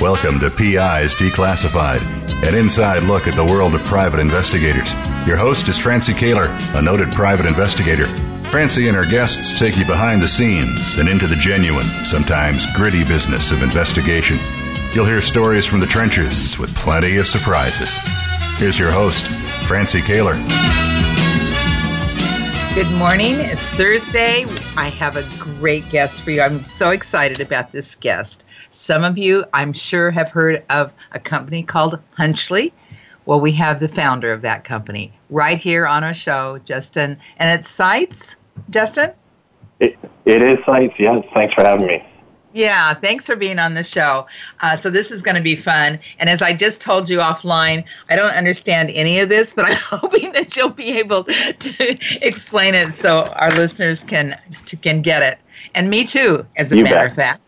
Welcome to PIs Declassified, an inside look at the world of private investigators. Your host is Francie Koehler, a noted private investigator. Francie and her guests take you behind the scenes and into the genuine, sometimes gritty business of investigation. You'll hear stories from the trenches with plenty of surprises. Here's your host, Francie Koehler. Good morning. It's Thursday. I have a great guest for you. I'm so excited about this guest. Some of you, I'm sure, have heard of a company called Hunchly. Well, we have the founder of that company right here on our show, Justin. And it's Seitz, Justin? It, it is Seitz, yes. Thanks for having me. Yeah, thanks for being on the show. Uh, so this is going to be fun. And as I just told you offline, I don't understand any of this, but I'm hoping that you'll be able to explain it so our listeners can can get it, and me too, as a you matter bet. of fact.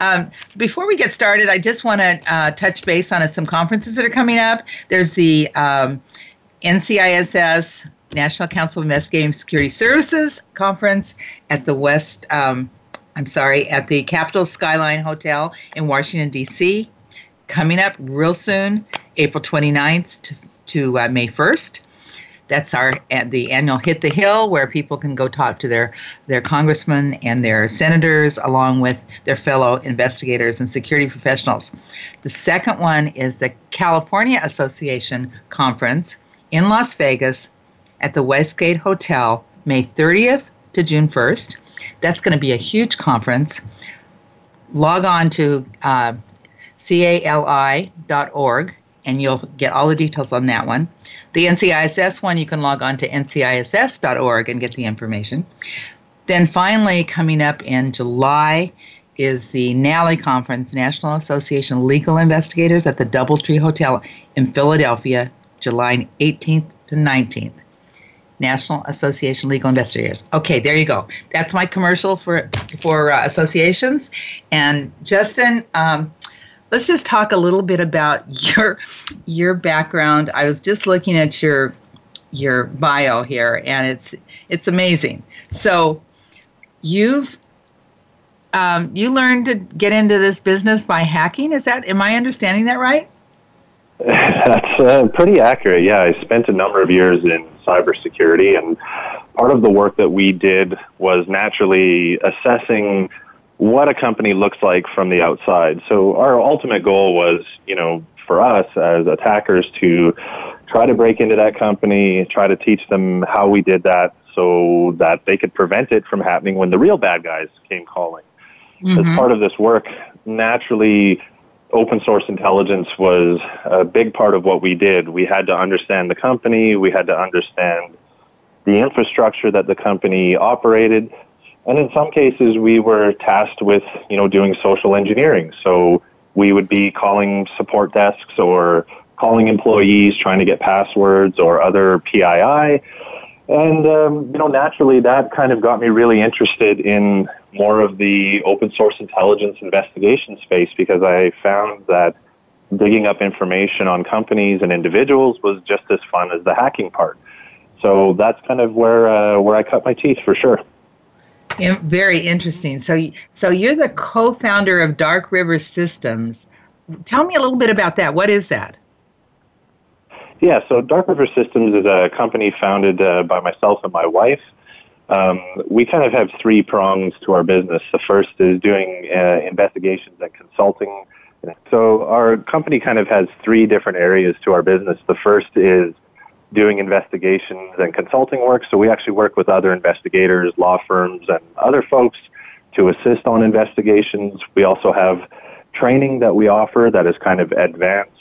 Um, before we get started, I just want to uh, touch base on some conferences that are coming up. There's the um, NCISS National Council of Investigating Security Services conference at the West. Um, I'm sorry, at the Capitol Skyline Hotel in Washington D.C. Coming up real soon, April 29th to, to uh, May 1st. That's our at the annual Hit the Hill, where people can go talk to their their congressmen and their senators, along with their fellow investigators and security professionals. The second one is the California Association Conference in Las Vegas at the Westgate Hotel, May 30th to June 1st. That's going to be a huge conference. Log on to uh, cali.org and you'll get all the details on that one. The NCISS one, you can log on to nciss.org and get the information. Then finally, coming up in July is the NALI conference, National Association of Legal Investigators at the Doubletree Hotel in Philadelphia, July 18th to 19th. National Association Legal Investigators. Okay, there you go. That's my commercial for for uh, associations. And Justin, um, let's just talk a little bit about your your background. I was just looking at your your bio here, and it's it's amazing. So you've um, you learned to get into this business by hacking. Is that am I understanding that right? That's uh, pretty accurate. Yeah, I spent a number of years in cybersecurity, and part of the work that we did was naturally assessing what a company looks like from the outside. So our ultimate goal was, you know, for us as attackers to try to break into that company, try to teach them how we did that so that they could prevent it from happening when the real bad guys came calling. Mm-hmm. As part of this work, naturally, open source intelligence was a big part of what we did. We had to understand the company, we had to understand the infrastructure that the company operated, and in some cases we were tasked with, you know, doing social engineering. So we would be calling support desks or calling employees trying to get passwords or other PII. And, um, you know, naturally that kind of got me really interested in more of the open source intelligence investigation space because I found that digging up information on companies and individuals was just as fun as the hacking part. So that's kind of where uh, where I cut my teeth for sure. Very interesting. So, so you're the co-founder of Dark River Systems. Tell me a little bit about that. What is that? Yeah, so Dark River Systems is a company founded uh, by myself and my wife. Um, we kind of have three prongs to our business. The first is doing uh, investigations and consulting. So our company kind of has three different areas to our business. The first is doing investigations and consulting work. So we actually work with other investigators, law firms, and other folks to assist on investigations. We also have training that we offer that is kind of advanced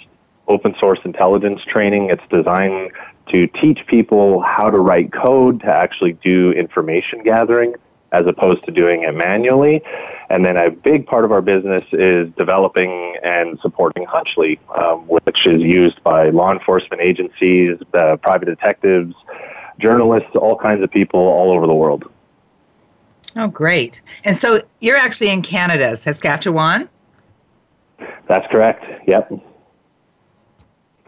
open source intelligence training. It's designed to teach people how to write code to actually do information gathering as opposed to doing it manually. And then a big part of our business is developing and supporting Hunchly, um, which is used by law enforcement agencies, uh, private detectives, journalists, all kinds of people all over the world. Oh, great. And so you're actually in Canada, Saskatchewan? That's correct. Yep.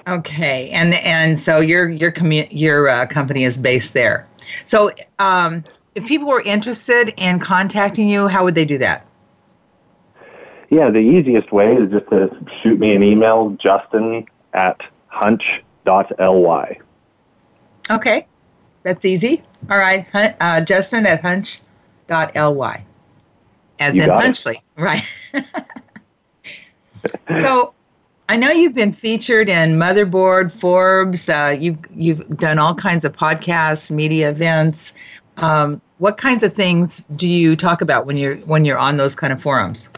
Okay, and and so your your commu- your uh, company is based there. So, um, if people were interested in contacting you, how would they do that? Yeah, the easiest way is just to shoot me an email, Justin at hunch.ly. Okay, that's easy. All right, uh, Justin at hunch.ly, as you in Hunchly, it. right? so I know you've been featured in Motherboard, Forbes. Uh, you've you've done all kinds of podcasts, media events. Um, what kinds of things do you talk about when you're when you're on those kind of forums?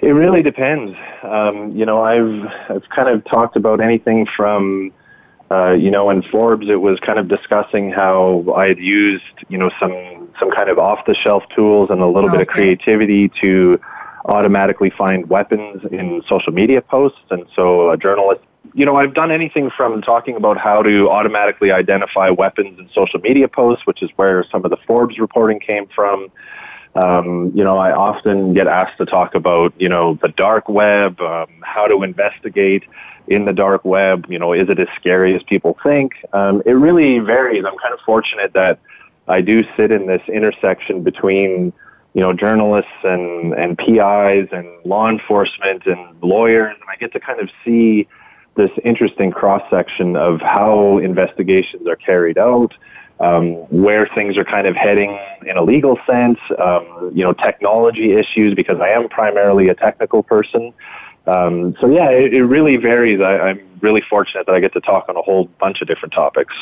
It really depends. Um, you know, I've I've kind of talked about anything from, uh, you know, in Forbes it was kind of discussing how I had used you know some some kind of off the shelf tools and a little okay. bit of creativity to automatically find weapons in social media posts. And so a journalist, you know, I've done anything from talking about how to automatically identify weapons in social media posts, which is where some of the Forbes reporting came from. Um, you know, I often get asked to talk about, you know, the dark web, um, how to investigate in the dark web. You know, is it as scary as people think? Um, it really varies. I'm kind of fortunate that I do sit in this intersection between you know, journalists and, and PIs and law enforcement and lawyers, and I get to kind of see this interesting cross section of how investigations are carried out, um, where things are kind of heading in a legal sense, um, you know, technology issues, because I am primarily a technical person. Um, so yeah, it, it really varies. I, I'm really fortunate that I get to talk on a whole bunch of different topics.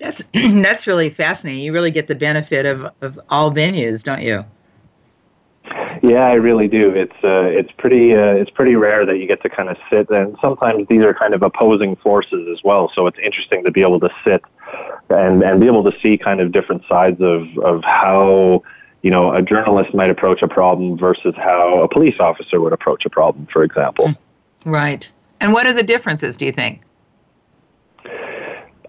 That's that's really fascinating. You really get the benefit of, of all venues, don't you? Yeah, I really do. It's uh, it's pretty uh, it's pretty rare that you get to kind of sit, and sometimes these are kind of opposing forces as well. So it's interesting to be able to sit and and be able to see kind of different sides of of how you know a journalist might approach a problem versus how a police officer would approach a problem, for example. Right. And what are the differences? Do you think?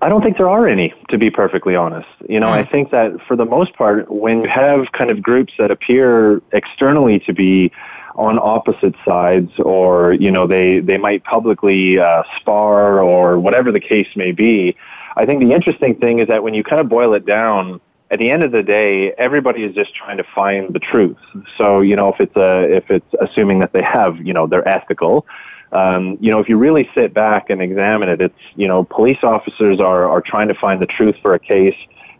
I don't think there are any, to be perfectly honest. You know, mm. I think that for the most part, when you have kind of groups that appear externally to be on opposite sides, or you know, they they might publicly uh, spar or whatever the case may be. I think the interesting thing is that when you kind of boil it down, at the end of the day, everybody is just trying to find the truth. So, you know, if it's a, if it's assuming that they have, you know, they're ethical, um, you know, if you really sit back and examine it, it's, you know, police officers are, are trying to find the truth for a case.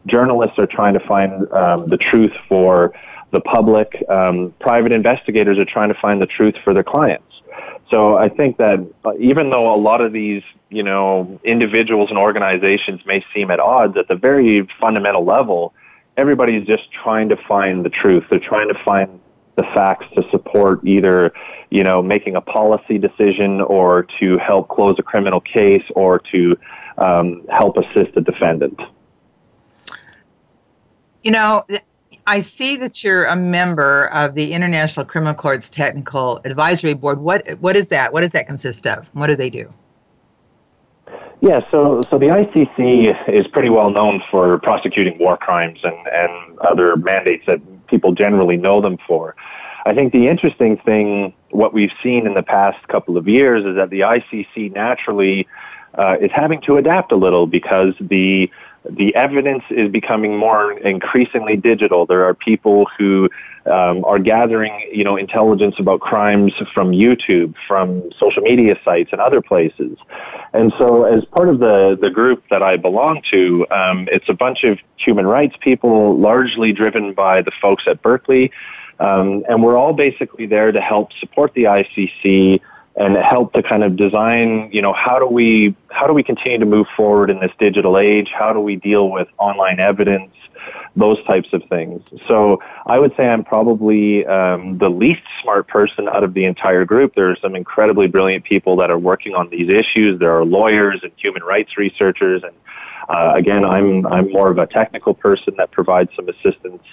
Journalists are trying to find um, the truth for the public. Um, private investigators are trying to find the truth for their clients. So I think that uh, even though a lot of these, you know, individuals and organizations may seem at odds at the very fundamental level, everybody is just trying to find the truth. They're trying to find the facts to support either, you know, making a policy decision or to help close a criminal case or to um, help assist the defendant. You know, I see that you're a member of the International Criminal Courts Technical Advisory Board. What what is that? What does that consist of? What do they do? Yeah, so so the ICC is pretty well known for prosecuting war crimes and, and other mandates that people generally know them for. I think the interesting thing, what we've seen in the past couple of years, is that the ICC naturally uh, is having to adapt a little because the the evidence is becoming more increasingly digital. There are people who um, are gathering, you know, intelligence about crimes from YouTube, from social media sites, and other places. And so, as part of the the group that I belong to, um, it's a bunch of human rights people, largely driven by the folks at Berkeley, um, and we're all basically there to help support the ICC and help to kind of design, you know, how do we how do we continue to move forward in this digital age? How do we deal with online evidence? Those types of things. So I would say I'm probably um, the least smart person out of the entire group. There are some incredibly brilliant people that are working on these issues. There are lawyers and human rights researchers, and uh, again, I'm I'm more of a technical person that provides some assistance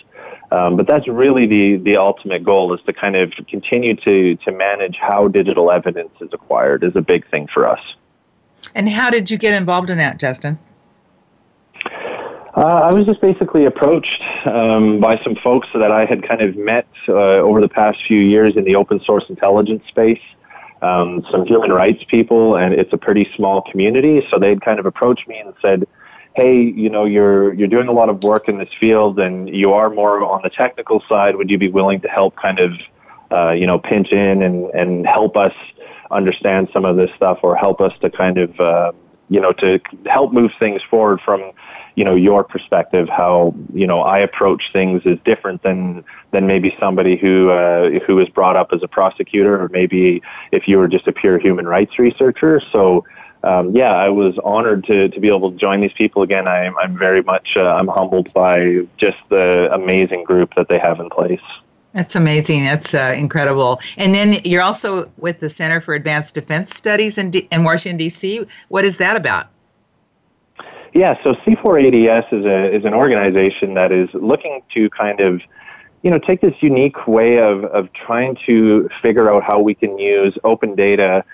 um, but that's really the, the ultimate goal is to kind of continue to, to manage how digital evidence is acquired is a big thing for us. And how did you get involved in that, Justin? Uh, I was just basically approached um, by some folks that I had kind of met uh, over the past few years in the open source intelligence space. Um, some human rights people, and it's a pretty small community. So they'd kind of approached me and said, "Hey, you know, you're you're doing a lot of work in this field, and you are more on the technical side. Would you be willing to help, kind of, uh, you know, pinch in and and help us understand some of this stuff, or help us to kind of, uh, you know, to help move things forward from." You know your perspective how you know I approach things is different than than maybe somebody who uh, who was brought up as a prosecutor or maybe if you were just a pure human rights researcher so um, yeah I was honored to to be able to join these people again I'm I'm very much uh, I'm humbled by just the amazing group that they have in place that's amazing. That's uh, incredible. And then you're also with the Center for Advanced Defense Studies in, D- in Washington, D.C. What is that about? Yeah, so C4ADS is a is an organization that is looking to kind of you know take this unique way of of trying to figure out how we can use open data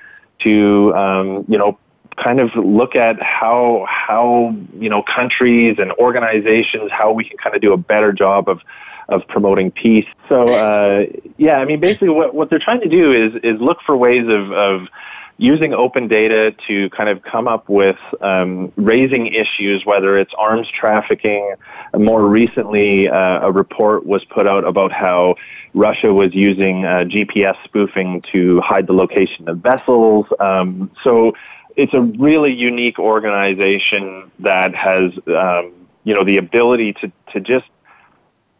to um, you know kind of look at how how you know countries and organizations how we can kind of do a better job of of promoting peace. So uh, yeah, I mean basically what what they're trying to do is is look for ways of of using open data to kind of come up with um, raising issues, whether it's arms trafficking. More recently, uh, a report was put out about how Russia was using uh, GPS spoofing to hide the location of vessels. Um, so it's a really unique organization that has, um, you know, the ability to, to just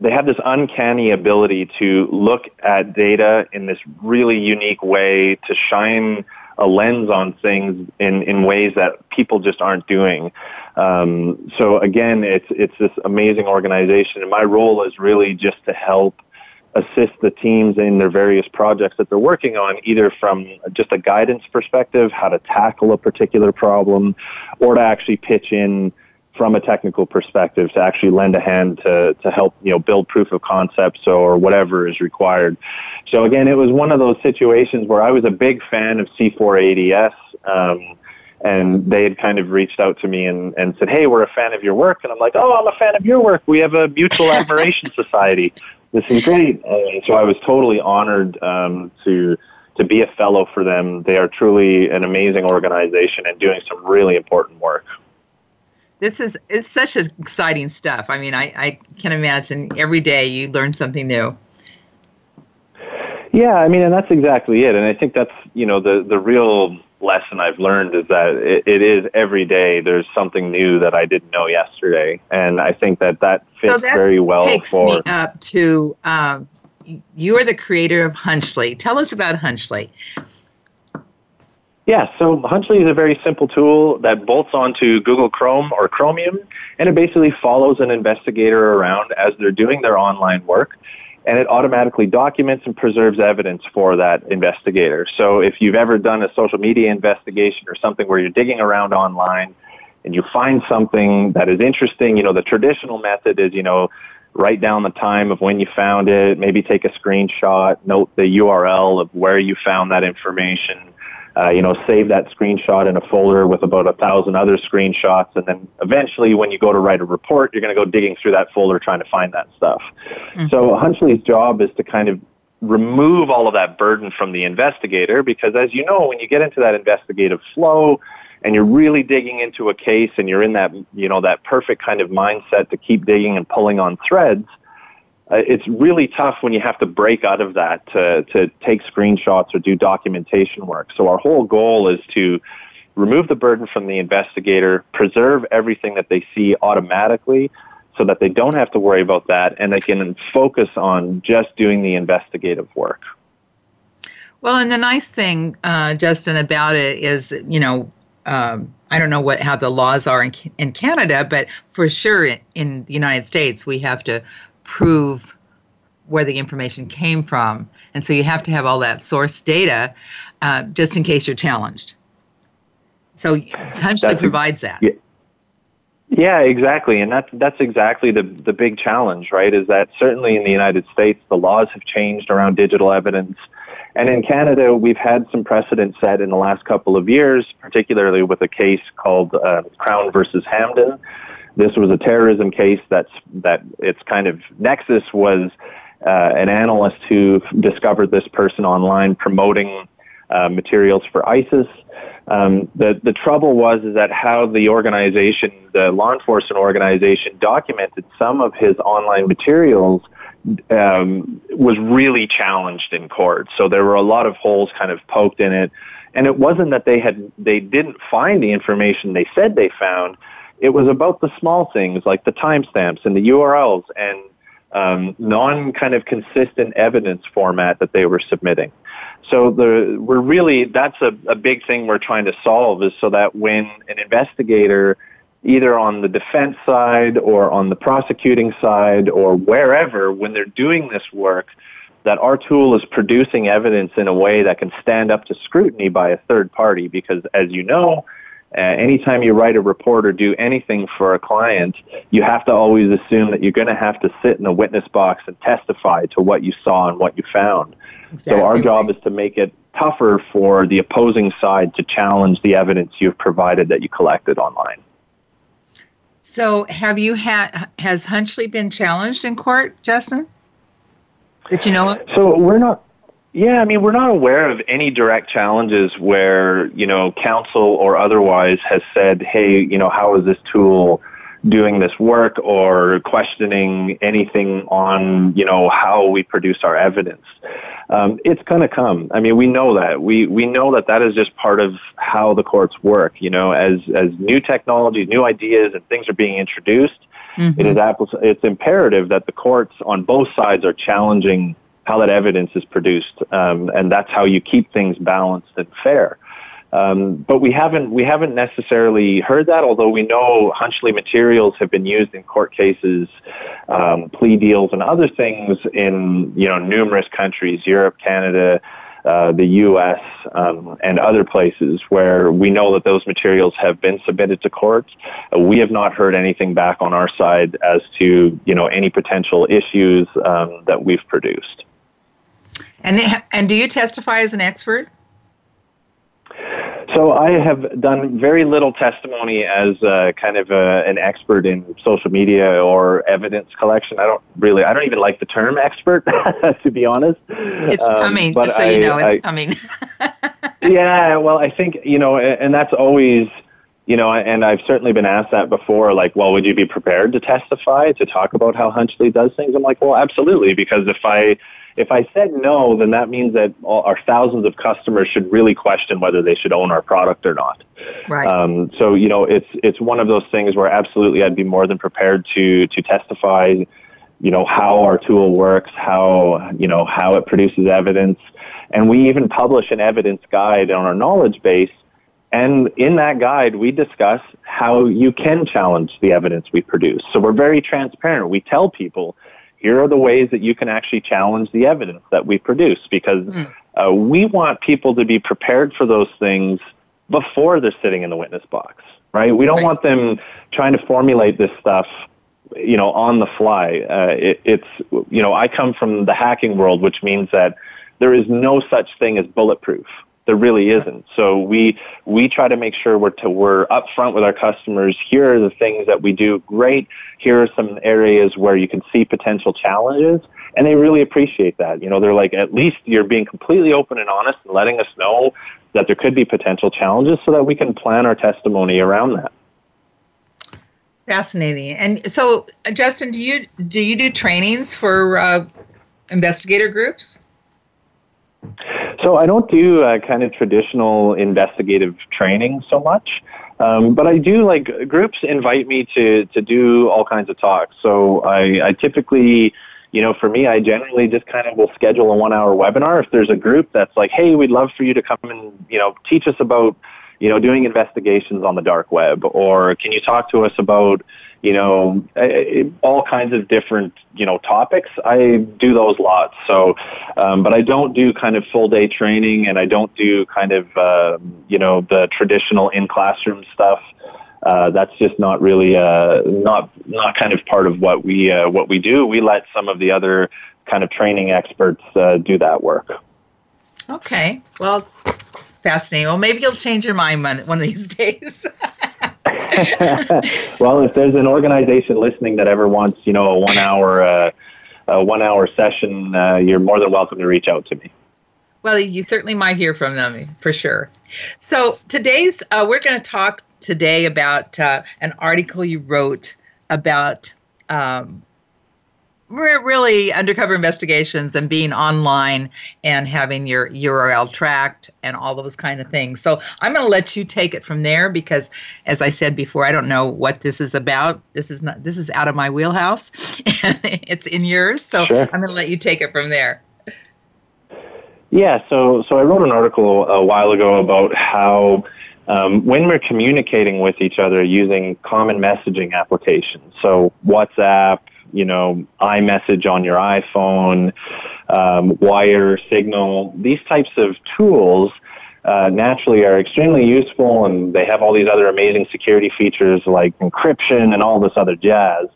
they have this uncanny ability to look at data in this really unique way to shine a lens on things in, in ways that people just aren't doing. Um, so again, it's it's this amazing organization, and my role is really just to help assist the teams in their various projects that they're working on, either from just a guidance perspective, how to tackle a particular problem, or to actually pitch in from a technical perspective to actually lend a hand to, to help you know build proof of concepts or whatever is required. So again, it was one of those situations where I was a big fan of C4ADS. Um, and they had kind of reached out to me and, and said, "Hey, we're a fan of your work." And I'm like, "Oh, I'm a fan of your work. We have a mutual admiration society. This is great." And so I was totally honored um, to to be a fellow for them. They are truly an amazing organization and doing some really important work this is it's such exciting stuff. I mean, I, I can imagine every day you learn something new. Yeah, I mean, and that's exactly it. And I think that's you know the the real lesson I've learned is that it, it is every day there's something new that I didn't know yesterday, and I think that that fits so that very well takes for. me up to um, you are the creator of Hunchly. Tell us about Hunchly. Yeah, so Hunchly is a very simple tool that bolts onto Google Chrome or Chromium, and it basically follows an investigator around as they're doing their online work, and it automatically documents and preserves evidence for that investigator. So if you've ever done a social media investigation or something where you're digging around online and you find something that is interesting, you know, the traditional method is, you know, write down the time of when you found it, maybe take a screenshot, note the URL of where you found that information uh, you know, save that screenshot in a folder with about a thousand other screenshots, and then eventually, when you go to write a report, you're going to go digging through that folder trying to find that stuff. Mm-hmm. So Hunchly's job is to kind of remove all of that burden from the investigator, because as you know, when you get into that investigative flow, and you're really digging into a case, and you're in that, you know, that perfect kind of mindset to keep digging and pulling on threads uh, it's really tough when you have to break out of that to, to take screenshots or do documentation work. So our whole goal is to remove the burden from the investigator, preserve everything that they see automatically so that they don't have to worry about that and they can focus on just doing the investigative work. Well, and the nice thing, uh, Justin, about it is, you know, um, I don't know what how the laws are in, in Canada, but for sure in, in the United States, we have to prove where the information came from. And so you have to have all that source data uh, just in case you're challenged. So essentially provides that. Yeah. Yeah, exactly, and that's that's exactly the the big challenge, right? Is that certainly in the United States the laws have changed around digital evidence, and in Canada we've had some precedent set in the last couple of years, particularly with a case called uh, Crown versus Hamdan, this was a terrorism case that's that its kind of nexus was uh, an analyst who discovered this person online promoting uh, materials for ISIS. Um, the the trouble was is that how the organization, the law enforcement organization, documented some of his online materials um, was really challenged in court. So there were a lot of holes kind of poked in it, and it wasn't that they had they didn't find the information they said they found. It was about the small things like the timestamps and the URLs and um, non kind of consistent evidence format that they were submitting. So the, we're really, that's a, a big thing we're trying to solve is so that when an investigator, either on the defense side or on the prosecuting side or wherever, when they're doing this work, that our tool is producing evidence in a way that can stand up to scrutiny by a third party because as you know, uh, anytime you write a report or do anything for a client, you have to always assume that you're going to have to sit in a witness box and testify to what you saw and what you found. Exactly so our job is to make it tougher for the opposing side to challenge the evidence you've provided that you collected online. So, have you had has Hunchly been challenged in court, Justin? Did you know it? So we're not. Yeah, I mean, we're not aware of any direct challenges where you know counsel or otherwise has said, "Hey, you know, how is this tool?" doing this work or questioning anything on you know how we produce our evidence um, it's going to come i mean we know that we we know that that is just part of how the courts work you know as as new technologies new ideas and things are being introduced mm-hmm. it is it's imperative that the courts on both sides are challenging how that evidence is produced um, and that's how you keep things balanced and fair um, but we haven't we haven't necessarily heard that, although we know Hunchly materials have been used in court cases, um, plea deals, and other things in you know numerous countries, Europe, Canada. Uh, the U.S. Um, and other places where we know that those materials have been submitted to court. Uh, we have not heard anything back on our side as to you know any potential issues um, that we've produced. And and do you testify as an expert? So I have done very little testimony as uh, kind of a, an expert in social media or evidence collection. I don't really, I don't even like the term expert, to be honest. It's um, coming, just so I, you know, it's I, coming. yeah, well, I think you know, and that's always. You know, and I've certainly been asked that before, like, well, would you be prepared to testify to talk about how Hunchly does things? I'm like, well, absolutely, because if I if I said no, then that means that our thousands of customers should really question whether they should own our product or not. Right. Um, so you know, it's it's one of those things where absolutely I'd be more than prepared to to testify. You know how our tool works, how you know how it produces evidence, and we even publish an evidence guide on our knowledge base. And in that guide, we discuss how you can challenge the evidence we produce. So we're very transparent. We tell people here are the ways that you can actually challenge the evidence that we produce because mm. uh, we want people to be prepared for those things before they're sitting in the witness box, right? We don't right. want them trying to formulate this stuff, you know, on the fly. Uh, it, it's, you know, I come from the hacking world, which means that there is no such thing as bulletproof. There really isn't. So we we try to make sure we're to, we're upfront with our customers. Here are the things that we do great. Here are some areas where you can see potential challenges, and they really appreciate that. You know, they're like, at least you're being completely open and honest and letting us know that there could be potential challenges, so that we can plan our testimony around that. Fascinating. And so, Justin, do you do you do trainings for uh, investigator groups? So I don't do uh, kind of traditional investigative training so much, um, but I do like groups invite me to to do all kinds of talks. So I, I typically, you know, for me, I generally just kind of will schedule a one hour webinar if there's a group that's like, hey, we'd love for you to come and you know teach us about you know doing investigations on the dark web, or can you talk to us about you know, all kinds of different, you know, topics. I do those lots. So, um, but I don't do kind of full day training and I don't do kind of, uh, you know, the traditional in classroom stuff. Uh, that's just not really, uh, not, not kind of part of what we, uh, what we do. We let some of the other kind of training experts, uh, do that work. Okay. Well, fascinating. Well, maybe you'll change your mind one, one of these days. well, if there's an organization listening that ever wants, you know, a one hour, uh, a one hour session, uh, you're more than welcome to reach out to me. Well, you certainly might hear from them for sure. So today's, uh, we're going to talk today about uh, an article you wrote about um, really undercover investigations and being online and having your URL tracked and all those kind of things. So I'm going to let you take it from there because, as I said before, I don't know what this is about. This is not. This is out of my wheelhouse, and it's in yours. So sure. I'm going to let you take it from there. Yeah. So so I wrote an article a while ago about how. Um, when we're communicating with each other using common messaging applications, so WhatsApp, you know, iMessage on your iPhone, um, Wire, Signal, these types of tools uh, naturally are extremely useful and they have all these other amazing security features like encryption and all this other jazz.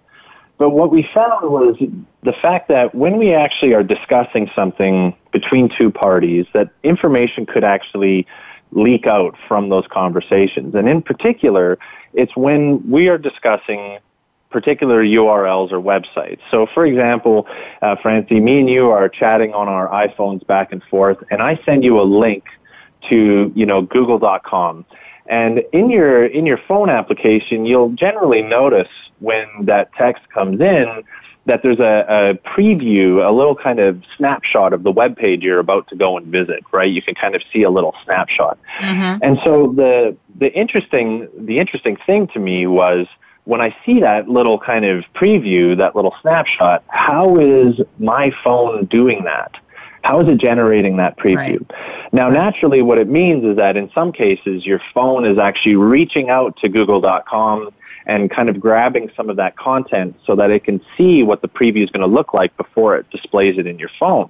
But what we found was the fact that when we actually are discussing something between two parties, that information could actually leak out from those conversations. And in particular, it's when we are discussing particular URLs or websites. So, for example, uh, Francie, me and you are chatting on our iPhones back and forth, and I send you a link to you know Google.com. And in your in your phone application, you'll generally notice when that text comes in that there's a, a preview, a little kind of snapshot of the web page you're about to go and visit, right? You can kind of see a little snapshot. Mm-hmm. And so the the interesting the interesting thing to me was when I see that little kind of preview, that little snapshot, how is my phone doing that? How is it generating that preview? Right. Now, naturally, what it means is that in some cases, your phone is actually reaching out to google.com and kind of grabbing some of that content so that it can see what the preview is going to look like before it displays it in your phone.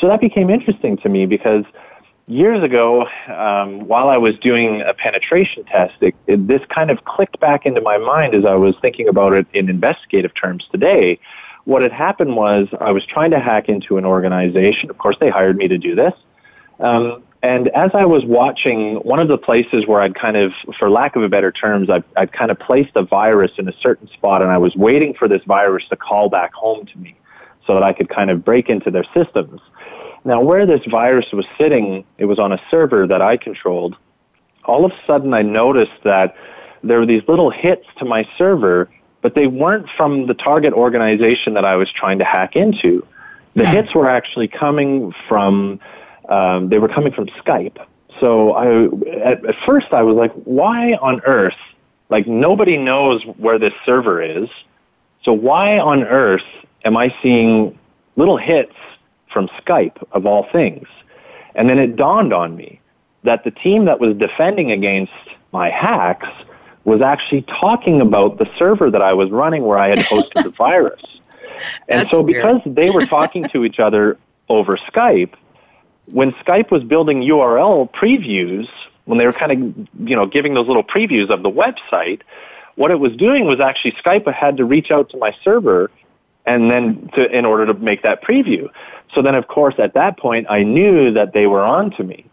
So that became interesting to me because years ago, um, while I was doing a penetration test, it, it, this kind of clicked back into my mind as I was thinking about it in investigative terms today. What had happened was I was trying to hack into an organization. Of course, they hired me to do this. Um, and as I was watching, one of the places where I'd kind of, for lack of a better terms, I'd, I'd kind of placed a virus in a certain spot, and I was waiting for this virus to call back home to me so that I could kind of break into their systems. Now, where this virus was sitting, it was on a server that I controlled. All of a sudden, I noticed that there were these little hits to my server, but they weren't from the target organization that I was trying to hack into. The yeah. hits were actually coming from, um, they were coming from Skype. So I, at, at first I was like, why on earth? Like nobody knows where this server is. So why on earth am I seeing little hits from Skype, of all things. And then it dawned on me that the team that was defending against my hacks was actually talking about the server that I was running where I had hosted the virus. And That's so because weird. they were talking to each other over Skype, when Skype was building URL previews, when they were kind of, you know, giving those little previews of the website, what it was doing was actually Skype had to reach out to my server and then to, in order to make that preview. So then, of course, at that point, I knew that they were on to me.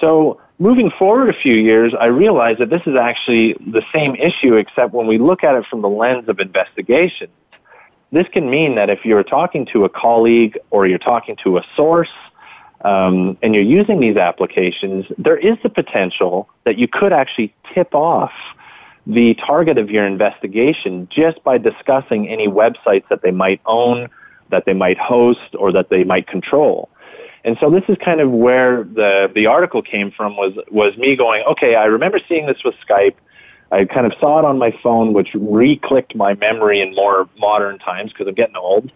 So moving forward a few years, I realized that this is actually the same issue, except when we look at it from the lens of investigation. This can mean that if you're talking to a colleague or you're talking to a source, um, and you're using these applications, there is the potential that you could actually tip off the target of your investigation just by discussing any websites that they might own that they might host or that they might control. And so this is kind of where the, the article came from was, was me going, okay, I remember seeing this with Skype. I kind of saw it on my phone, which re-clicked my memory in more modern times because I'm getting old.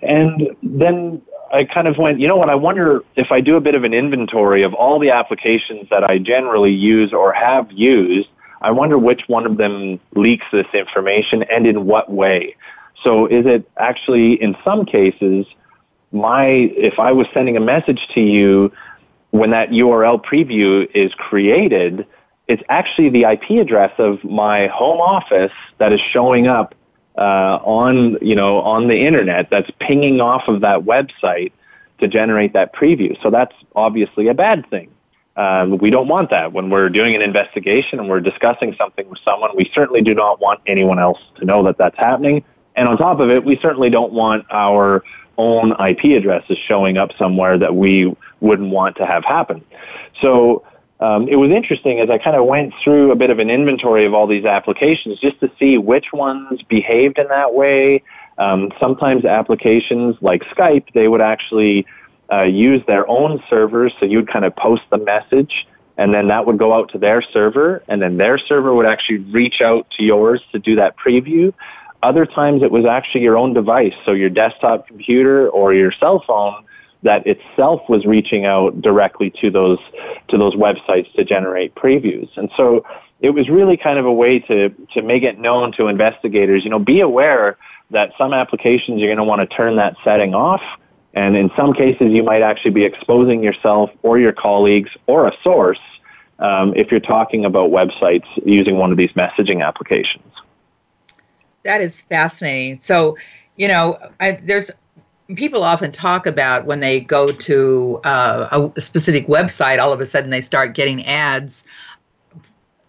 And then I kind of went, you know what, I wonder if I do a bit of an inventory of all the applications that I generally use or have used, I wonder which one of them leaks this information and in what way. So is it actually, in some cases, my, if I was sending a message to you when that URL preview is created, it's actually the IP address of my home office that is showing up uh, on, you know, on the internet that's pinging off of that website to generate that preview. So that's obviously a bad thing. Um, we don't want that when we're doing an investigation and we're discussing something with someone. We certainly do not want anyone else to know that that's happening. And on top of it, we certainly don't want our own IP addresses showing up somewhere that we wouldn't want to have happen. So um, it was interesting as I kind of went through a bit of an inventory of all these applications just to see which ones behaved in that way. Um, sometimes applications like Skype, they would actually uh, use their own servers, so you'd kind of post the message, and then that would go out to their server, and then their server would actually reach out to yours to do that preview. Other times it was actually your own device, so your desktop computer or your cell phone that itself was reaching out directly to those to those websites to generate previews. And so it was really kind of a way to to make it known to investigators, you know, be aware that some applications you're going to want to turn that setting off. And in some cases, you might actually be exposing yourself or your colleagues or a source um, if you're talking about websites using one of these messaging applications. That is fascinating. So, you know, I, there's people often talk about when they go to uh, a specific website, all of a sudden they start getting ads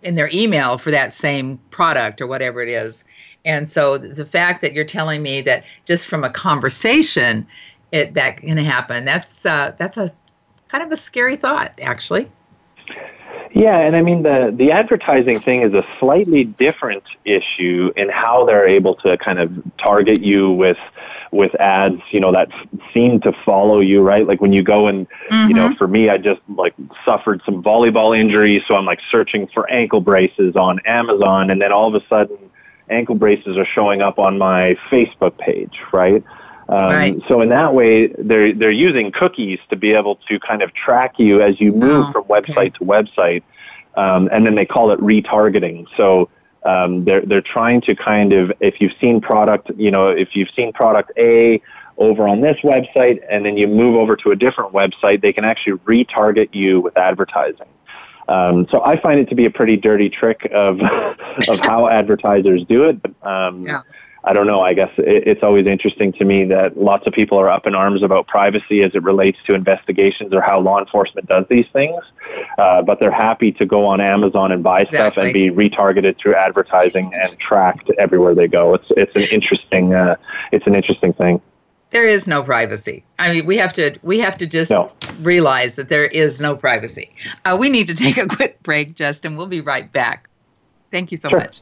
in their email for that same product or whatever it is. And so the fact that you're telling me that just from a conversation, it that can happen. That's uh, that's a kind of a scary thought, actually. Yeah, and I mean the the advertising thing is a slightly different issue in how they're able to kind of target you with with ads, you know, that seem to follow you, right? Like when you go and, mm-hmm. you know, mm-hmm. for me, I just like suffered some volleyball injuries, so I'm like searching for ankle braces on Amazon, and then all of a sudden, ankle braces are showing up on my Facebook page, right? Um, right. So in that way, they're they're using cookies to be able to kind of track you as you move oh, from website okay. to website, um, and then they call it retargeting. So um, they're they're trying to kind of if you've seen product, you know, if you've seen product A over on this website, and then you move over to a different website, they can actually retarget you with advertising. Um, so I find it to be a pretty dirty trick of of how advertisers do it. But, um, yeah. I don't know. I guess it, it's always interesting to me that lots of people are up in arms about privacy as it relates to investigations or how law enforcement does these things. Uh, but they're happy to go on Amazon and buy exactly. stuff and be retargeted through advertising and tracked everywhere they go. It's it's an interesting uh, it's an interesting thing. There is no privacy. I mean, we have to we have to just no. realize that there is no privacy. Uh, we need to take a quick break, Justin. We'll be right back. Thank you so sure. much.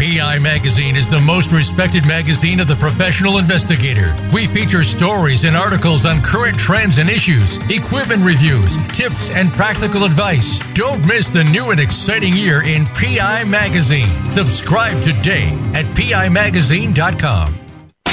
PI Magazine is the most respected magazine of the professional investigator. We feature stories and articles on current trends and issues, equipment reviews, tips, and practical advice. Don't miss the new and exciting year in PI Magazine. Subscribe today at PIMagazine.com.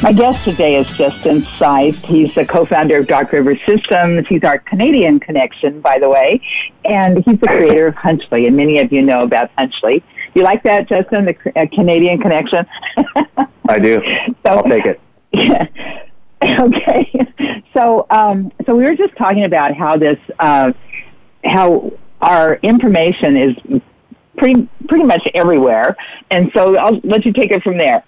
My guest today is Justin Seitz. He's the co-founder of Dark River Systems. He's our Canadian connection, by the way, and he's the creator of Hunchly. And many of you know about Hunchly. You like that, Justin? The uh, Canadian connection? I do. So, I'll take it. Yeah. Okay. So, um, so we were just talking about how this, uh, how our information is pretty pretty much everywhere, and so I'll let you take it from there.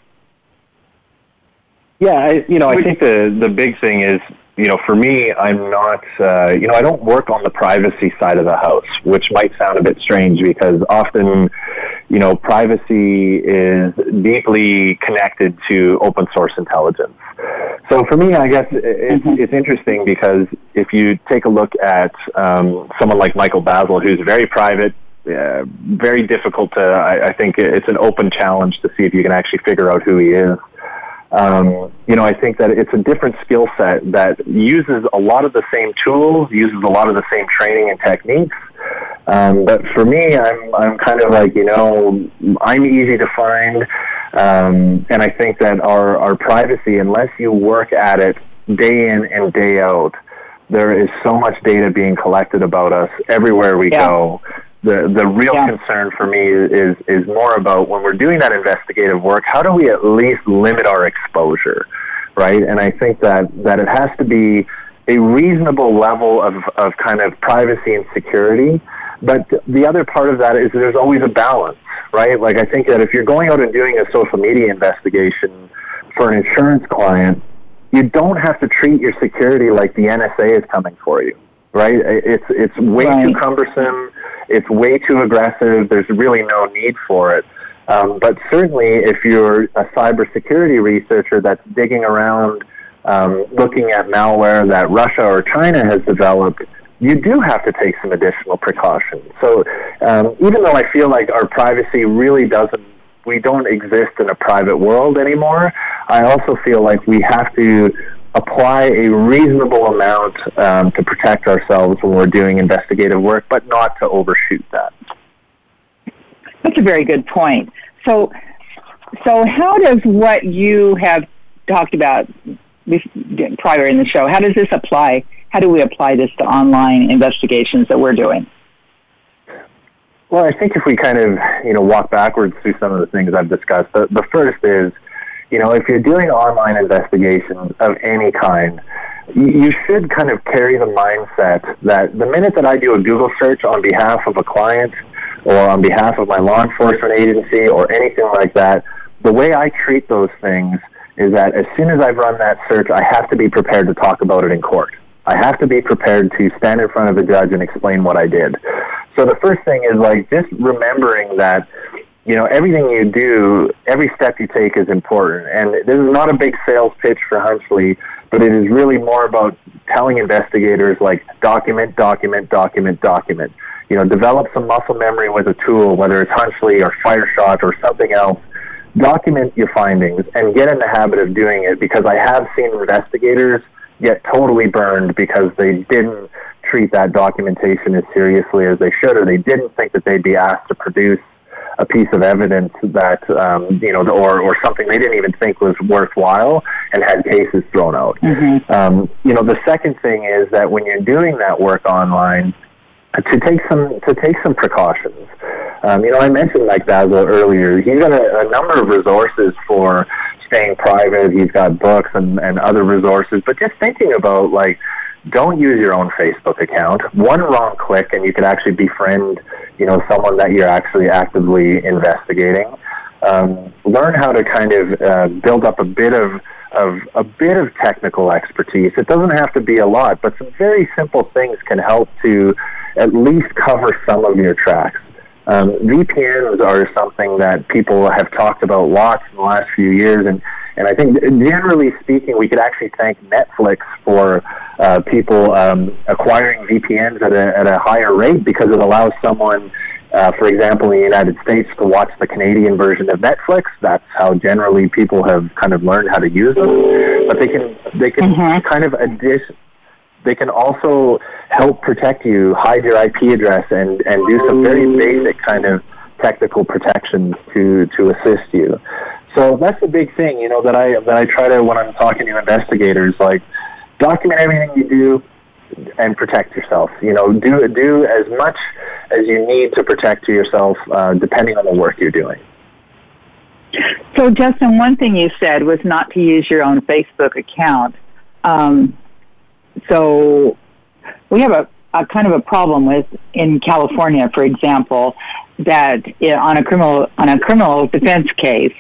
Yeah, I, you know, I think the the big thing is, you know, for me, I'm not, uh, you know, I don't work on the privacy side of the house, which might sound a bit strange because often, you know, privacy is deeply connected to open source intelligence. So for me, I guess it's, mm-hmm. it's interesting because if you take a look at um, someone like Michael Bazzell, who's very private, uh, very difficult to, I, I think it's an open challenge to see if you can actually figure out who he is. Um, you know, I think that it's a different skill set that uses a lot of the same tools, uses a lot of the same training and techniques. Um, but for me, I'm I'm kind of like you know I'm easy to find, um, and I think that our our privacy, unless you work at it day in and day out, there is so much data being collected about us everywhere we yeah. go the the real yeah. concern for me is is more about when we're doing that investigative work how do we at least limit our exposure right? And i think that that it has to be a reasonable level of of kind of privacy and security. But the other part of that is there's always a balance right? Like i think that if you're going out and doing a social media investigation for an insurance client you don't have to treat your security like the nsa is coming for you right it's it's way right. too cumbersome it's way too aggressive. There's really no need for it. Um, but certainly, if you're a cybersecurity researcher that's digging around, um, looking at malware that Russia or China has developed, you do have to take some additional precautions. So, um, even though I feel like our privacy really doesn't, we don't exist in a private world anymore, I also feel like we have to apply a reasonable amount um, to protect ourselves when we're doing investigative work, but not to overshoot that. That's a very good point. So, so how does what you have talked about prior in the show, how does this apply? How do we apply this to online investigations that we're doing? Well, I think if we kind of, you know, walk backwards through some of the things I've discussed, the, the first is you know, if you're doing online investigations of any kind, you should kind of carry the mindset that the minute that I do a Google search on behalf of a client or on behalf of my law enforcement agency or anything like that, the way I treat those things is that as soon as I've run that search, I have to be prepared to talk about it in court. I have to be prepared to stand in front of a judge and explain what I did. So the first thing is like just remembering that you know, everything you do, every step you take is important. And this is not a big sales pitch for Hunchly, but it is really more about telling investigators like document, document, document, document. You know, develop some muscle memory with a tool, whether it's Hunchly or Fireshot or something else. Document your findings and get in the habit of doing it because I have seen investigators get totally burned because they didn't treat that documentation as seriously as they should or they didn't think that they'd be asked to produce a piece of evidence that um, you know, or or something they didn't even think was worthwhile, and had cases thrown out. Mm-hmm. Um, you know, the second thing is that when you're doing that work online, to take some to take some precautions. Um, you know, I mentioned Mike Bazzell earlier. He's got a, a number of resources for staying private. He's got books and, and other resources. But just thinking about like don't use your own Facebook account. One wrong click and you can actually befriend, you know, someone that you're actually actively investigating. Um, learn how to kind of uh, build up a bit of of a bit of technical expertise. It doesn't have to be a lot, but some very simple things can help to at least cover some of your tracks. Um, VPNs are something that people have talked about lots in the last few years, and And I think generally speaking, we could actually thank Netflix for uh, people um, acquiring VPNs at a, at a higher rate because it allows someone uh, for example, in the United States, to watch the Canadian version of Netflix. That's how generally people have kind of learned how to use them. But they can they can mm-hmm. kind of addition. They can also help protect you, hide your IP address, and and do some very basic kind of technical protections to to assist you. So that's the big thing, you know, that I that I try to when I'm talking to investigators, like document everything you do and protect yourself. You know, do do as much as you need to protect yourself, uh, depending on the work you're doing. So, Justin, one thing you said was not to use your own Facebook account. Um, so, we have a, a kind of a problem with in California, for example, that on a criminal on a criminal defense case,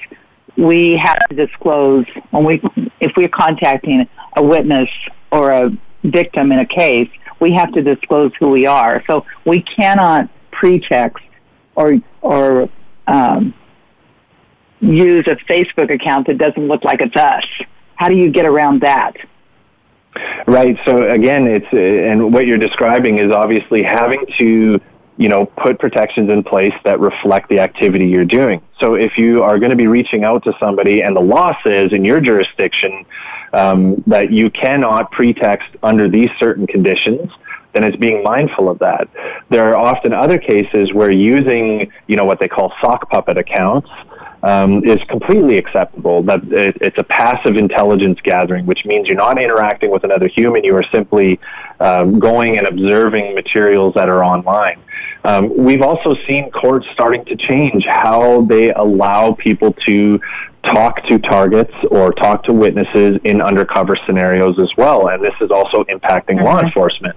we have to disclose when we if we're contacting a witness or a victim in a case, we have to disclose who we are. So we cannot pretext or or um, use a Facebook account that doesn't look like it's us. How do you get around that? Right. So again, it's uh, and what you're describing is obviously having to you know, put protections in place that reflect the activity you're doing. So if you are going to be reaching out to somebody and the law says in your jurisdiction um, that you cannot pretext under these certain conditions, then it's being mindful of that. There are often other cases where using, you know, what they call sock puppet accounts um, is completely acceptable. That it, it's a passive intelligence gathering, which means you're not interacting with another human. You are simply um, going and observing materials that are online. Um, we've also seen courts starting to change how they allow people to talk to targets or talk to witnesses in undercover scenarios as well. And this is also impacting mm-hmm. law enforcement.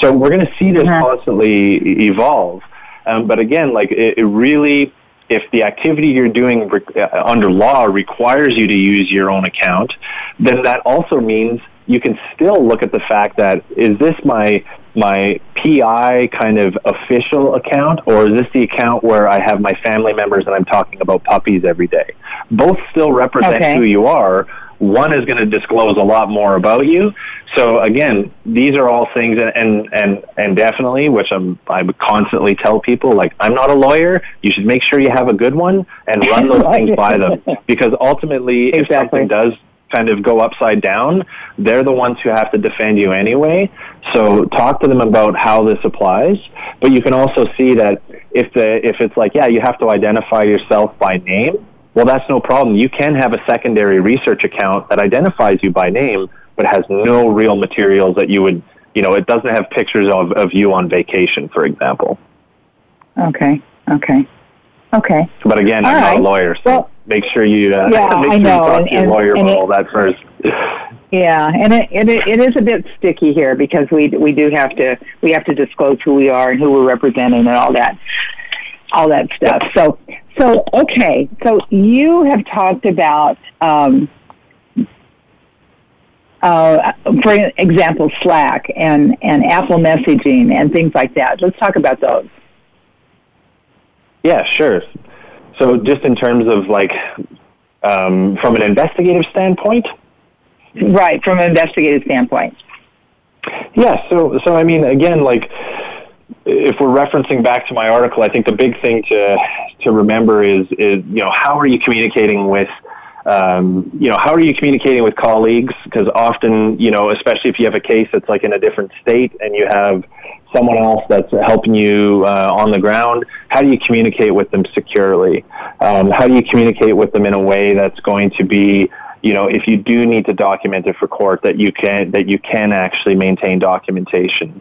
So we're going to see this mm-hmm. constantly evolve. Um, but again, like it, it, really, if the activity you're doing re- uh, under law requires you to use your own account, then that also means you can still look at the fact that is this my my PI kind of official account, or is this the account where I have my family members and I'm talking about puppies every day? Both still represent okay. who you are. One is going to disclose a lot more about you. So again, these are all things, and and and, and definitely, which I'm I would constantly tell people, like I'm not a lawyer. You should make sure you have a good one and run those things by them, because ultimately, exactly. if something does kind of go upside down, they're the ones who have to defend you anyway. So talk to them about how this applies. But you can also see that if the if it's like, yeah, you have to identify yourself by name, well that's no problem. You can have a secondary research account that identifies you by name but has no real materials that you would you know, it doesn't have pictures of, of you on vacation, for example. Okay. Okay. Okay. But again, all I'm right. not a lawyer, so well, make sure you uh, yeah, make sure I know. you talk and, to your lawyer about all that first. Yeah, and it, it it is a bit sticky here because we we do have to we have to disclose who we are and who we're representing and all that all that stuff. So so okay, so you have talked about um, uh, for example Slack and and Apple messaging and things like that. Let's talk about those. Yeah, sure. So just in terms of like um, from an investigative standpoint, right? From an investigative standpoint. Yeah. So so I mean, again, like if we're referencing back to my article, I think the big thing to to remember is is you know how are you communicating with um, you know, how are you communicating with colleagues? Because often, you know, especially if you have a case that's like in a different state and you have someone else that's helping you uh, on the ground, how do you communicate with them securely? Um, how do you communicate with them in a way that's going to be you know, if you do need to document it for court, that you can that you can actually maintain documentation.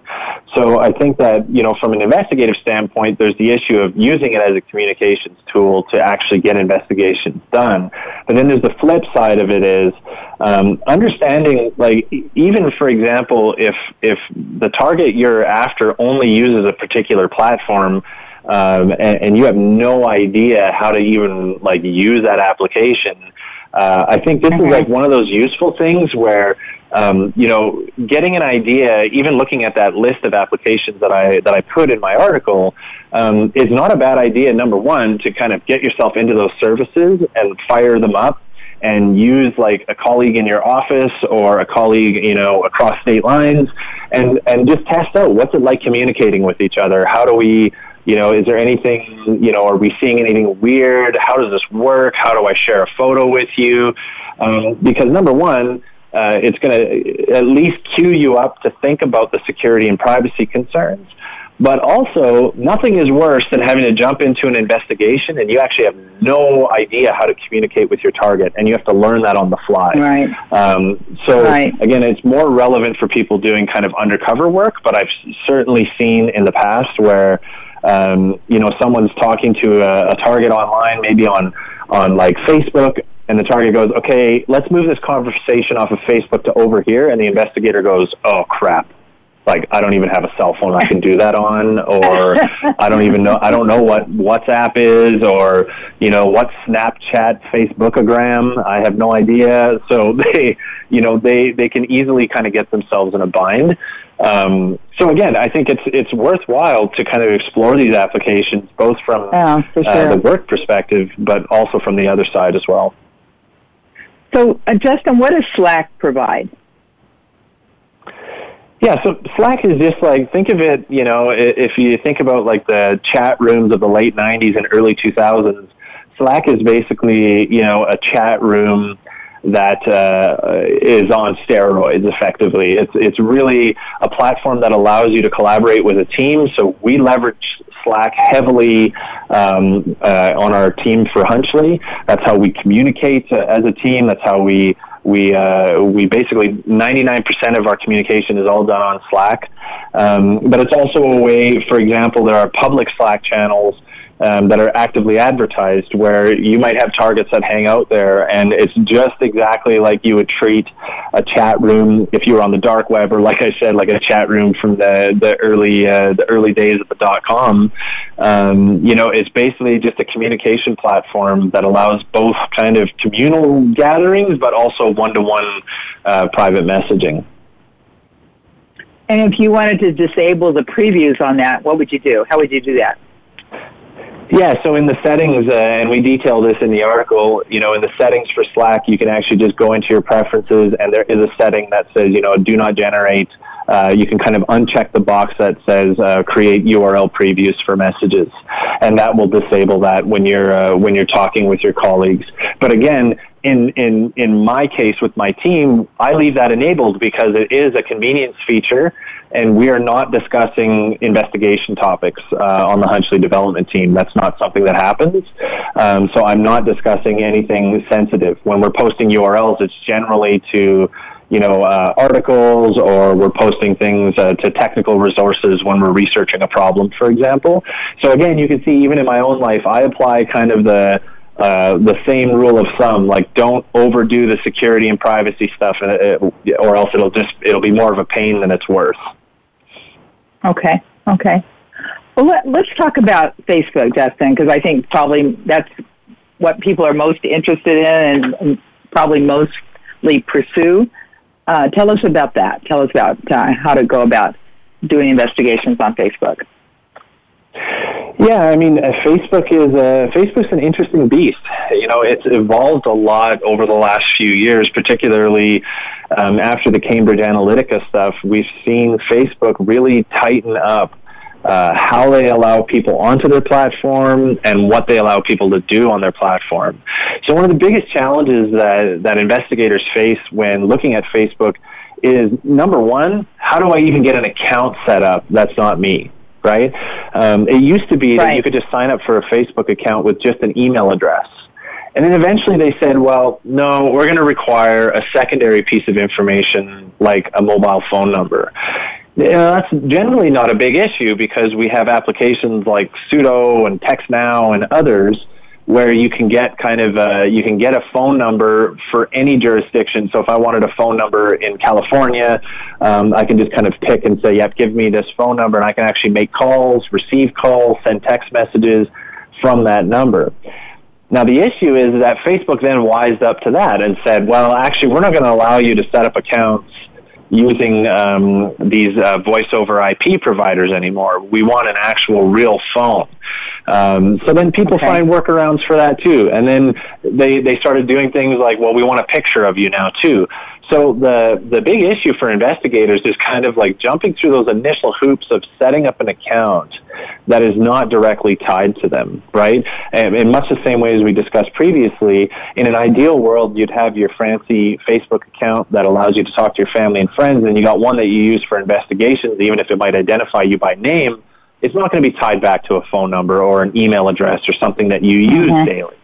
So I think that you know, from an investigative standpoint, there's the issue of using it as a communications tool to actually get investigations done. But then there's the flip side of it is um, understanding, like even for example, if if the target you're after only uses a particular platform. Um, and, and you have no idea how to even like use that application, uh, I think this is like one of those useful things where um, you know, getting an idea, even looking at that list of applications that I that I put in my article, um, is not a bad idea. Number one, to kind of get yourself into those services and fire them up, and use like a colleague in your office or a colleague, you know, across state lines and, and just test out what's it like communicating with each other? How do we, you know, is there anything, you know, are we seeing anything weird? How does this work? How do I share a photo with you? Um, because number one, uh, it's going to at least cue you up to think about the security and privacy concerns. But also, nothing is worse than having to jump into an investigation and you actually have no idea how to communicate with your target, and you have to learn that on the fly. Right. Um, so right. again, it's more relevant for people doing kind of undercover work, but I've certainly seen in the past where um, you know someone's talking to a, a target online, maybe on on like Facebook, and the target goes, "Okay, let's move this conversation off of Facebook to over here," and the investigator goes, "Oh crap." Like I don't even have a cell phone I can do that on, or I don't even know I don't know what WhatsApp is, or you know what Snapchat, Facebookagram. I have no idea. So they, you know, they they can easily kind of get themselves in a bind. Um, so again, I think it's it's worthwhile to kind of explore these applications, both from yeah, sure. uh, the work perspective, but also from the other side as well. So, uh, Justin, what does Slack provide? Yeah, so Slack is just like think of it. You know, if you think about like the chat rooms of the late '90s and early 2000s, Slack is basically you know a chat room that uh, is on steroids. Effectively, it's it's really a platform that allows you to collaborate with a team. So we leverage Slack heavily um, uh, on our team for Hunchly. That's how we communicate uh, as a team. That's how we we uh, we basically 99% of our communication is all done on Slack, um, but it's also a way. For example, there are public Slack channels um, that are actively advertised where you might have targets that hang out there and it's just exactly like you would treat a chat room if you were on the dark web or like I said like a chat room from the the early uh, the early days of the dot com um, you know it's basically just a communication platform that allows both kind of communal gatherings but also one-to-one uh, private messaging. And if you wanted to disable the previews on that what would you do? How would you do that yeah, so in the settings, uh, and we detail this in the article, you know, in the settings for Slack, you can actually just go into your preferences, and there is a setting that says, you know, do not generate. Uh, you can kind of uncheck the box that says uh, create URL previews for messages, and that will disable that when you're uh, when you're talking with your colleagues. But again, in in in my case with my team, I leave that enabled because it is a convenience feature and we are not discussing investigation topics uh, on the Hunchly development team. That's not something that happens. Um, so I'm not discussing anything sensitive. When we're posting URLs, it's generally to you know, uh, articles or we're posting things uh, to technical resources when we're researching a problem, for example. So again, you can see even in my own life, I apply kind of the uh, the same rule of thumb, like don't overdo the security and privacy stuff, it, or else it'll just it'll be more of a pain than it's worth. Okay. Okay. Well, let, us talk about Facebook, Justin, because I think probably that's what people are most interested in and, and probably mostly pursue. Uh, tell us about that. Tell us about uh, how to go about doing investigations on Facebook. Yeah, I mean, uh, Facebook is uh, Facebook's an interesting beast. You know, it's evolved a lot over the last few years, particularly um, after the Cambridge Analytica stuff. We've seen Facebook really tighten up uh, how they allow people onto their platform and what they allow people to do on their platform. So one of the biggest challenges that, that investigators face when looking at Facebook is number one, how do I even get an account set up that's not me? Right? Um, it used to be right. that you could just sign up for a Facebook account with just an email address. And then eventually they said, well, no, we're going to require a secondary piece of information like a mobile phone number. You know, that's generally not a big issue because we have applications like Sudo and TextNow and others where you can get kind of uh, you can get a phone number for any jurisdiction. So if I wanted a phone number in California, um, I can just kind of pick and say, "Yep, give me this phone number," and I can actually make calls, receive calls, send text messages from that number. Now the issue is that Facebook then wised up to that and said, "Well, actually, we're not going to allow you to set up accounts." Using um, these uh, voice over IP providers anymore. We want an actual real phone. Um, so then people okay. find workarounds for that too. And then they, they started doing things like, well, we want a picture of you now too. So the the big issue for investigators is kind of like jumping through those initial hoops of setting up an account that is not directly tied to them, right? And in much the same way as we discussed previously, in an ideal world, you'd have your fancy Facebook account that allows you to talk to your family and friends, and you got one that you use for investigations, even if it might identify you by name. It's not going to be tied back to a phone number or an email address or something that you use mm-hmm. daily.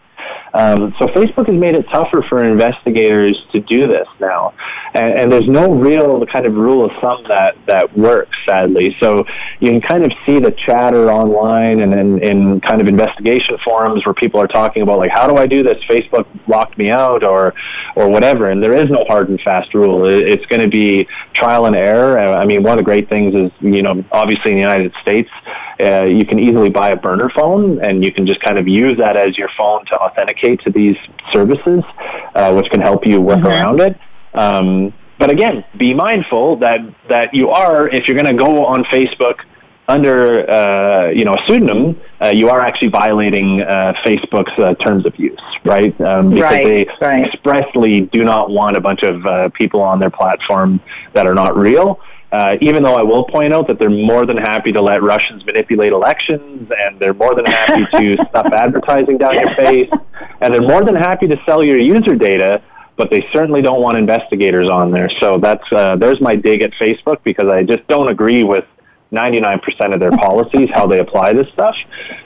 Um, so Facebook has made it tougher for investigators to do this now, and, and, there's no real kind of rule of thumb that that works, sadly. So you can kind of see the chatter online and in, in kind of investigation forums where people are talking about like, how do I do this? Facebook locked me out, or or whatever. And there is no hard and fast rule. It's going to be trial and error. I mean, one of the great things is you know obviously in the United States uh, you can easily buy a burner phone and you can just kind of use that as your phone to authenticate to these services, uh, which can help you work mm-hmm. around it. Um, but again, be mindful that, that you are, if you're going to go on Facebook under uh, you know a pseudonym, uh, you are actually violating uh, Facebook's uh, terms of use, right? Um, because right, they right. expressly do not want a bunch of uh, people on their platform that are not real. Uh, even though I will point out that they're more than happy to let Russians manipulate elections, and they're more than happy to stuff advertising down your face, and they're more than happy to sell your user data, but they certainly don't want investigators on there. So that's uh, there's my dig at Facebook because I just don't agree with 99% of their policies, how they apply this stuff.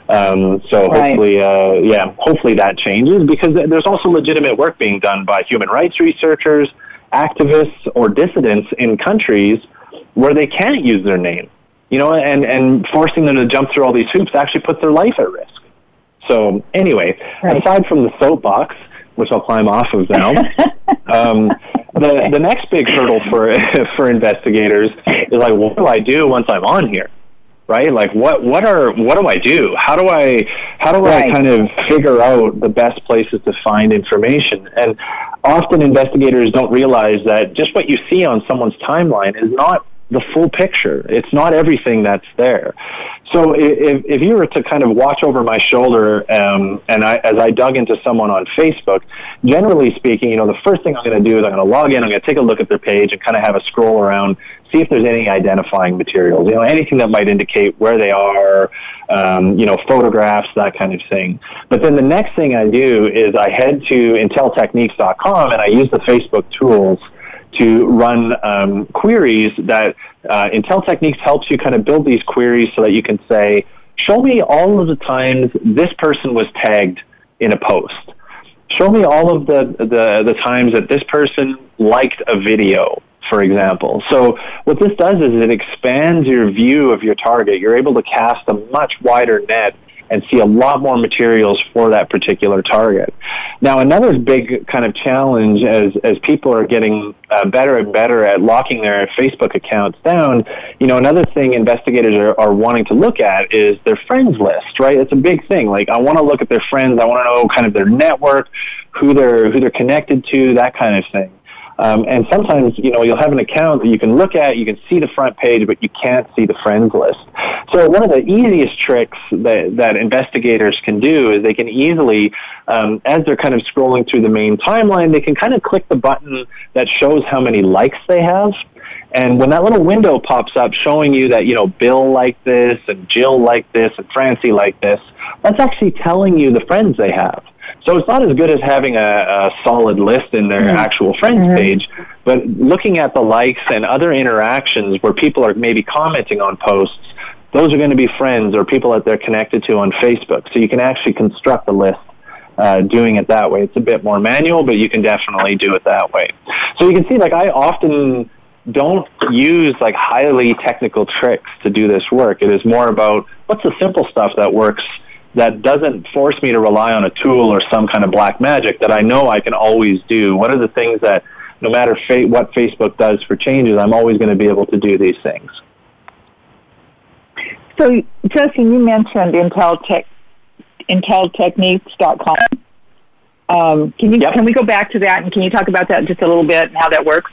Um, so hopefully, uh, yeah, hopefully that changes because there's also legitimate work being done by human rights researchers, activists, or dissidents in countries where they can't use their name, you know, and, and forcing them to jump through all these hoops actually puts their life at risk. So anyway, right. aside from the soapbox, which I'll climb off of now, um, the, the next big hurdle for, for investigators is like, what do I do once I'm on here? right? Like what what are what do I do? How do I how do right. I kind of figure out the best places to find information? And often investigators don't realize that just what you see on someone's timeline is not the full picture. It's not everything that's there. So if, if you were to kind of watch over my shoulder, um, and I, as I dug into someone on Facebook, generally speaking, you know, the first thing I'm going to do is I'm going to log in, I'm going to take a look at their page and kind of have a scroll around, see if there's any identifying materials, you know, anything that might indicate where they are, um, you know, photographs, that kind of thing. But then the next thing I do is I head to inteltechniques.com and I use the Facebook tools to run um, queries that uh, Intel Techniques helps you kind of build these queries so that you can say, show me all of the times this person was tagged in a post. Show me all of the, the, the times that this person liked a video, for example. So what this does is it expands your view of your target. You're able to cast a much wider net and see a lot more materials for that particular target. Now, another big kind of challenge as, as people are getting uh, better and better at locking their Facebook accounts down, you know, another thing investigators are, are wanting to look at is their friends list, right? It's a big thing. Like, I want to look at their friends. I want to know kind of their network, who they're, who they're connected to, that kind of thing. Um, and sometimes, you know, you'll have an account that you can look at, you can see the front page, but you can't see the friends list. So one of the easiest tricks that, that investigators can do is they can easily, um, as they're kind of scrolling through the main timeline, they can kind of click the button that shows how many likes they have. And when that little window pops up showing you that, you know, Bill liked this and Jill liked this and Francie liked this, that's actually telling you the friends they have. So it's not as good as having a, a solid list in their mm-hmm. actual friends mm-hmm. page, but looking at the likes and other interactions where people are maybe commenting on posts, those are going to be friends or people that they're connected to on Facebook. So you can actually construct a list uh, doing it that way. It's a bit more manual, but you can definitely do it that way. So you can see, like, I often don't use like highly technical tricks to do this work. It is more about what's the simple stuff that works that doesn't force me to rely on a tool or some kind of black magic that I know I can always do. What are the things that no matter fa- what Facebook does for changes, I'm always going to be able to do these things. So, Jesse, you mentioned Intel Tech, IntelTechniques.com. Um, can you yep. can we go back to that and can you talk about that just a little bit and how that works?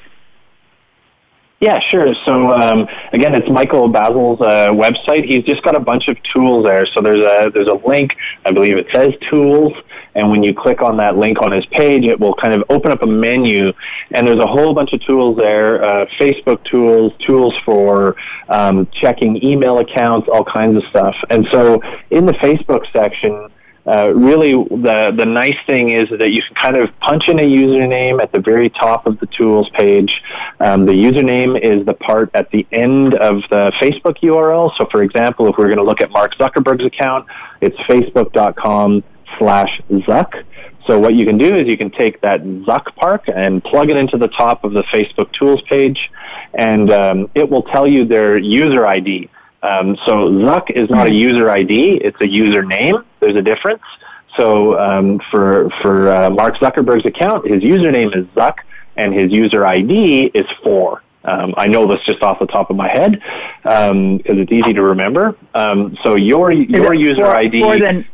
Yeah, sure. So um, again, it's Michael Bazzell's uh, website. He's just got a bunch of tools there. So there's a there's a link. I believe it says tools, and when you click on that link on his page, it will kind of open up a menu, and there's a whole bunch of tools there. Uh, Facebook tools, tools for um, checking email accounts, all kinds of stuff. And so in the Facebook section uh, really the the nice thing is that you can kind of punch in a username at the very top of the tools page. Um, the username is the part at the end of the Facebook URL. So, for example, if we're going to look at Mark Zuckerberg's account, it's facebook.com slash Zuck. So what you can do is you can take that Zuck part and plug it into the top of the Facebook tools page, and um, it will tell you their user ID. Um, so Zuck is not a hmm. user ID; it's a username. There's a difference. So um, for for uh, Mark Zuckerberg's account, his username is Zuck, and his user ID is four. Um, I know this just off the top of my head because um, it's easy to remember. Um, so your your user for, ID. For the,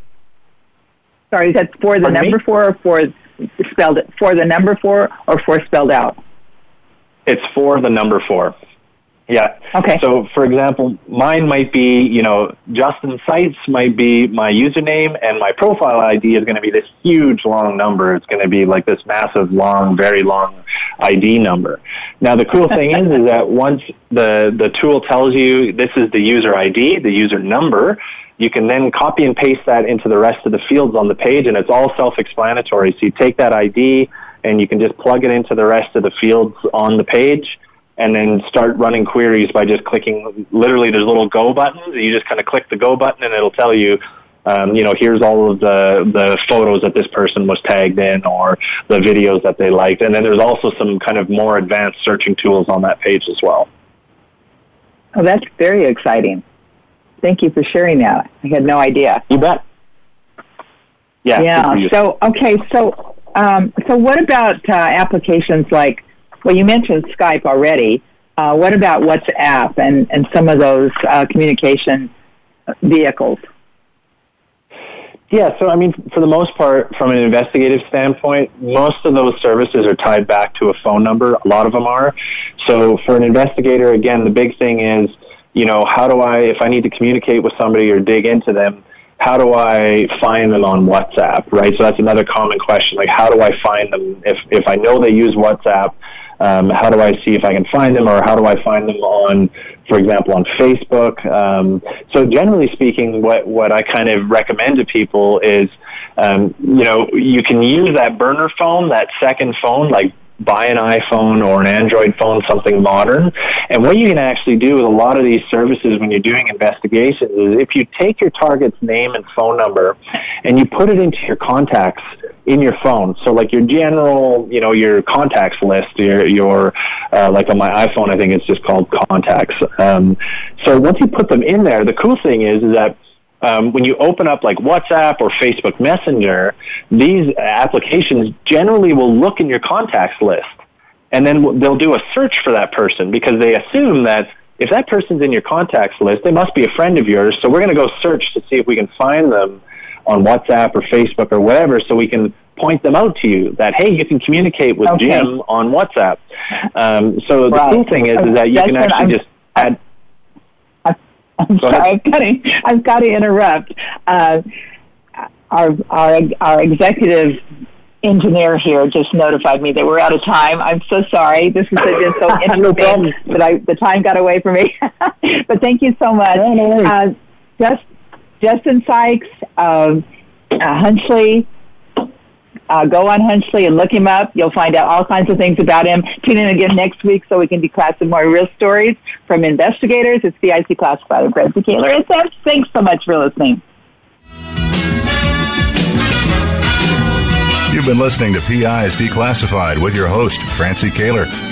sorry, that's for the number me? four or for spelled for the number four or four spelled out. It's for the number four. Yeah. Okay. So, for example, mine might be, you know, Justin Seitz might be my username, and my profile ID is going to be this huge long number. It's going to be like this massive, long, very long ID number. Now, the cool thing is, is that once the the tool tells you this is the user ID, the user number, you can then copy and paste that into the rest of the fields on the page, and it's all self-explanatory. So you take that ID and you can just plug it into the rest of the fields on the page and then start running queries by just clicking. Literally, there's little go buttons. You just kind of click the go button, and it'll tell you, um, you know, here's all of the the photos that this person was tagged in, or the videos that they liked. And then there's also some kind of more advanced searching tools on that page as well. Oh, that's very exciting. Thank you for sharing that. I had no idea. You bet. Yeah. Yeah. So okay. So um, so what about uh, applications like well, you mentioned Skype already. Uh, what about WhatsApp and, and some of those uh, communication vehicles? Yeah, so I mean, for the most part, from an investigative standpoint, most of those services are tied back to a phone number. A lot of them are. So for an investigator, again, the big thing is, you know, how do I, if I need to communicate with somebody or dig into them, how do I find them on WhatsApp, right? So that's another common question. Like, how do I find them? If, if I know they use WhatsApp, um, how do I see if I can find them, or how do I find them on, for example, on Facebook? Um, so generally speaking, what what I kind of recommend to people is, um, you know, you can use that burner phone, that second phone, like buy an iPhone or an Android phone, something modern. And what you can actually do with a lot of these services when you're doing investigations is if you take your target's name and phone number and you put it into your contacts in your phone. So like your general, you know, your contacts list, your, your uh, like on my iPhone, I think it's just called contacts. Um, so once you put them in there, the cool thing is, is that um, when you open up like WhatsApp or Facebook Messenger, these applications generally will look in your contacts list, and then they'll do a search for that person because they assume that if that person's in your contacts list, they must be a friend of yours. So we're going to go search to see if we can find them on WhatsApp or Facebook or whatever, so we can point them out to you that hey, you can communicate with okay. Jim on WhatsApp. Um, so the cool thing is, is that you can actually just add. I'm Go sorry, I've got to, I've got to interrupt. Uh, our, our, our executive engineer here just notified me that we're out of time. I'm so sorry. This has been so interesting that I, the time got away from me. but thank you so much. Uh, just, Justin Seitz, um, uh, Hunchly, uh, go on Hunchly and look him up. You'll find out all kinds of things about him. Tune in again next week so we can declass some more real stories from investigators. It's CIC Classified. I'm Francie Koehler. And thanks so much for listening. You've been listening to PIs Declassified with your host, Francie Koehler.